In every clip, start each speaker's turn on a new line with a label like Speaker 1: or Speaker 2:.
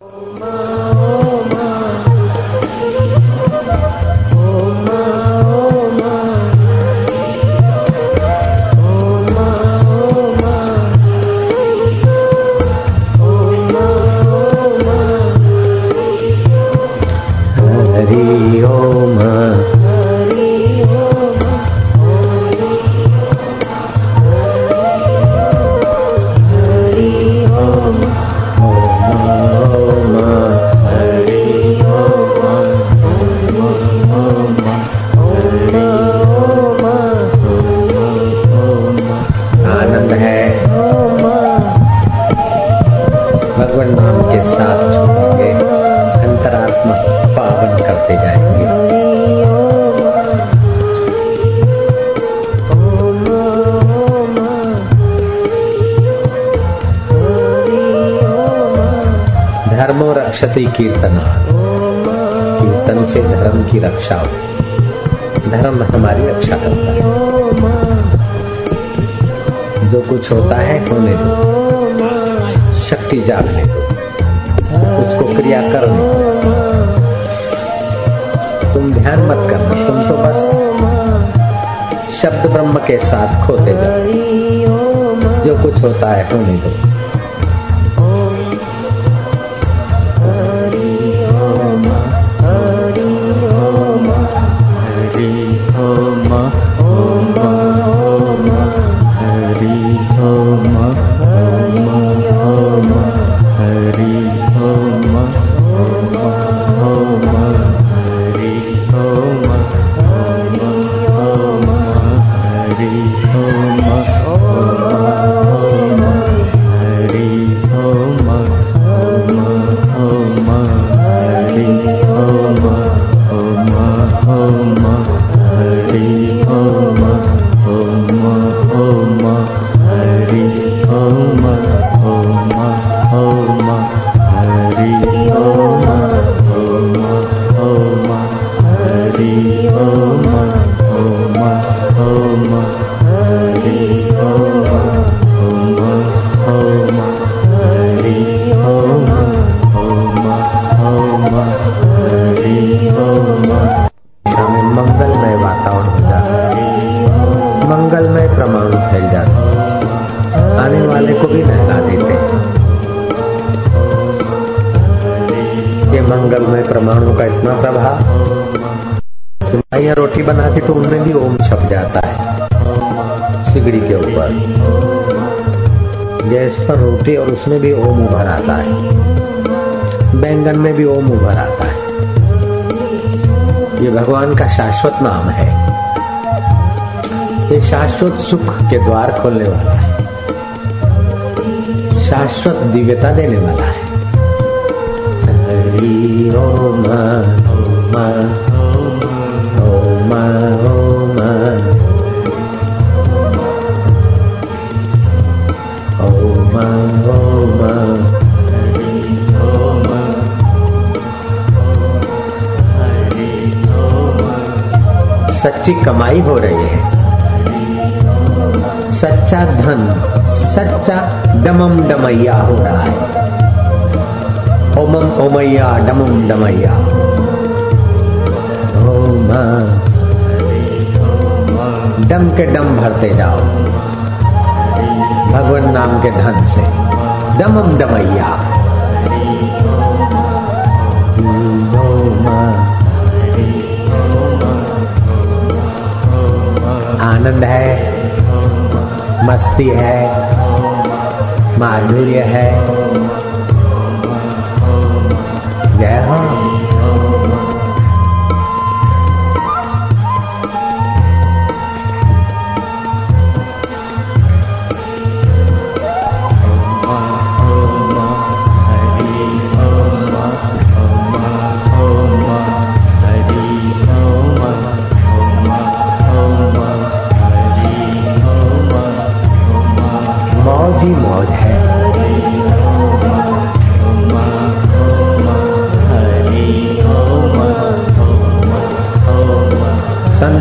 Speaker 1: Oh धर्मो रक्षति कीर्तना। कीर्तन से धर्म की रक्षा हो। धर्म हमारी रक्षा करता है। जो कुछ होता है, होने दो। शक्ति जागने दो। उसको क्रिया करने दो। तुम ध्यान मत करना। तुम तो बस शब्द ब्रह्म के साथ खोते जाओ। जो कुछ होता है, होने दो। ये मंगलमय परमाणु का इतना प्रभाव। रोटी बनाती तो उनमें भी ओम छप जाता है, सिगड़ी के ऊपर। गैस पर रोटी और उसमें भी ओम उभर आता है। बैंगन में भी ओम उभर आता है। ये भगवान का शाश्वत नाम है। ये शाश्वत सुख के द्वार खोलने वाला है। शाश्वत दिव्यता देने वाला है। सच्ची कमाई हो रही है। सच्चा धन सच्चा डमम डमैया हो रहा है। ओमम ओमैया डमम डमैया ओम डम के डम भरते जाओ भगवान नाम के धन से डमम डमैया आनंद है मस्ती है माधुर्य है Yeah.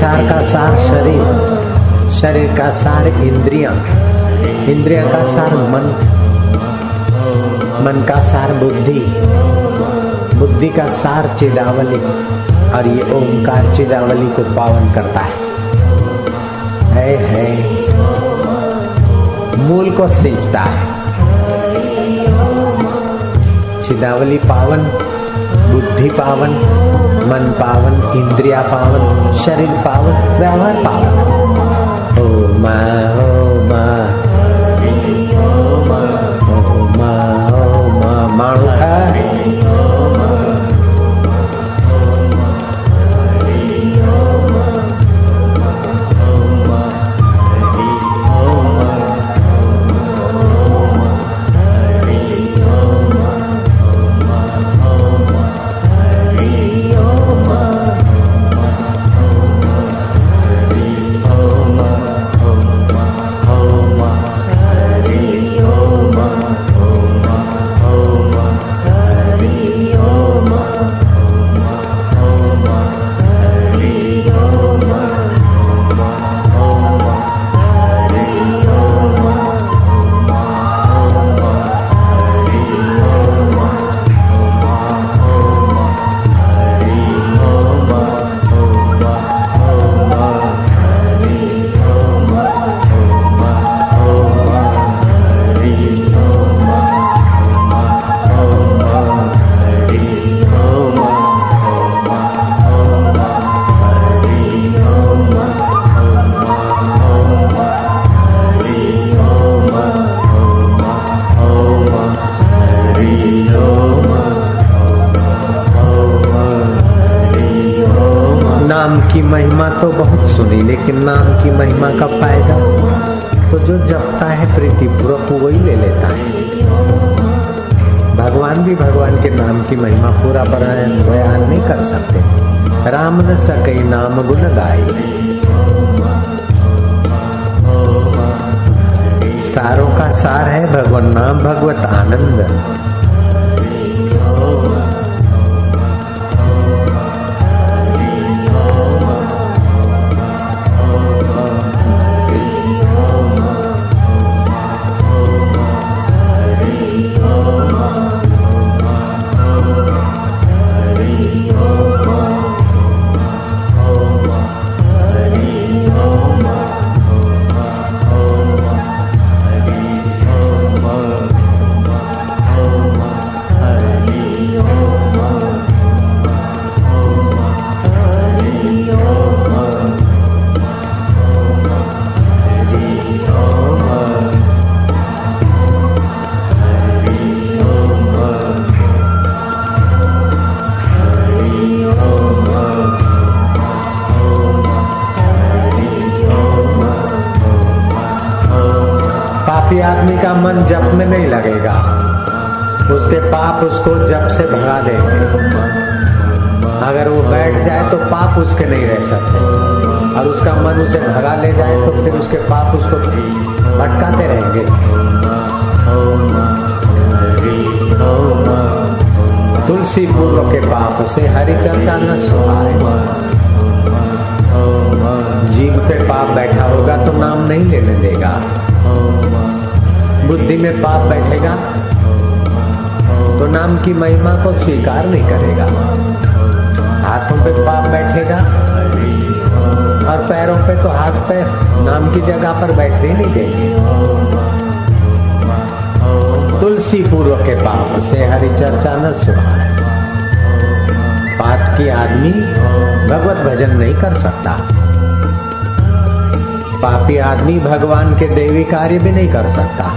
Speaker 1: संसार का सार शरीर शरीर का सार इंद्रिया। इंद्रिया का सार मन। मन का सार बुद्धि। बुद्धि का सार चिदावली। और ये ओंकार चिदावली को पावन करता है। है है। मूल को सिंचता है। चिदावली पावन, बुद्धि पावन। मन पावन इंद्रिया पावन शरीर पावन व्यवहार पावन। ओ मा हो माँ। महिमा तो बहुत सुनी, लेकिन नाम की महिमा का फ़ायदा? तो जो जपता है प्रीतिपूर्वक, वही ले लेता है। भगवान भी भगवान के नाम की महिमा पूरा बयान नहीं कर सकते। राम न सके, नाम गुण गाय सारों का सार है भगवान, नाम भगवत आनंद। उसके पाप उसको जब से भगा देंगे अगर वो बैठ जाए तो पाप उसके नहीं रह सकते। और उसका मन उसे भगा ले जाए तो फिर उसके पाप उसको भटकाते रहेंगे। तुलसी पूर्व के पाप से हरि चर्चा न सुहाए जीव पे पाप बैठा होगा तो नाम नहीं लेने देगा। बुद्धि में पाप बैठेगा। तो नाम की महिमा को स्वीकार नहीं करेगा। हाथों पे पाप बैठेगा और पैरों पे तो हाथ पैर नाम की जगह पर बैठने नहीं देंगे। तुलसी पूर्व के पाप से हरि चर्चा न सुहाए पाप की आदमी भगवत भजन नहीं कर सकता। पापी आदमी भगवान के देवी कार्य भी नहीं कर सकता।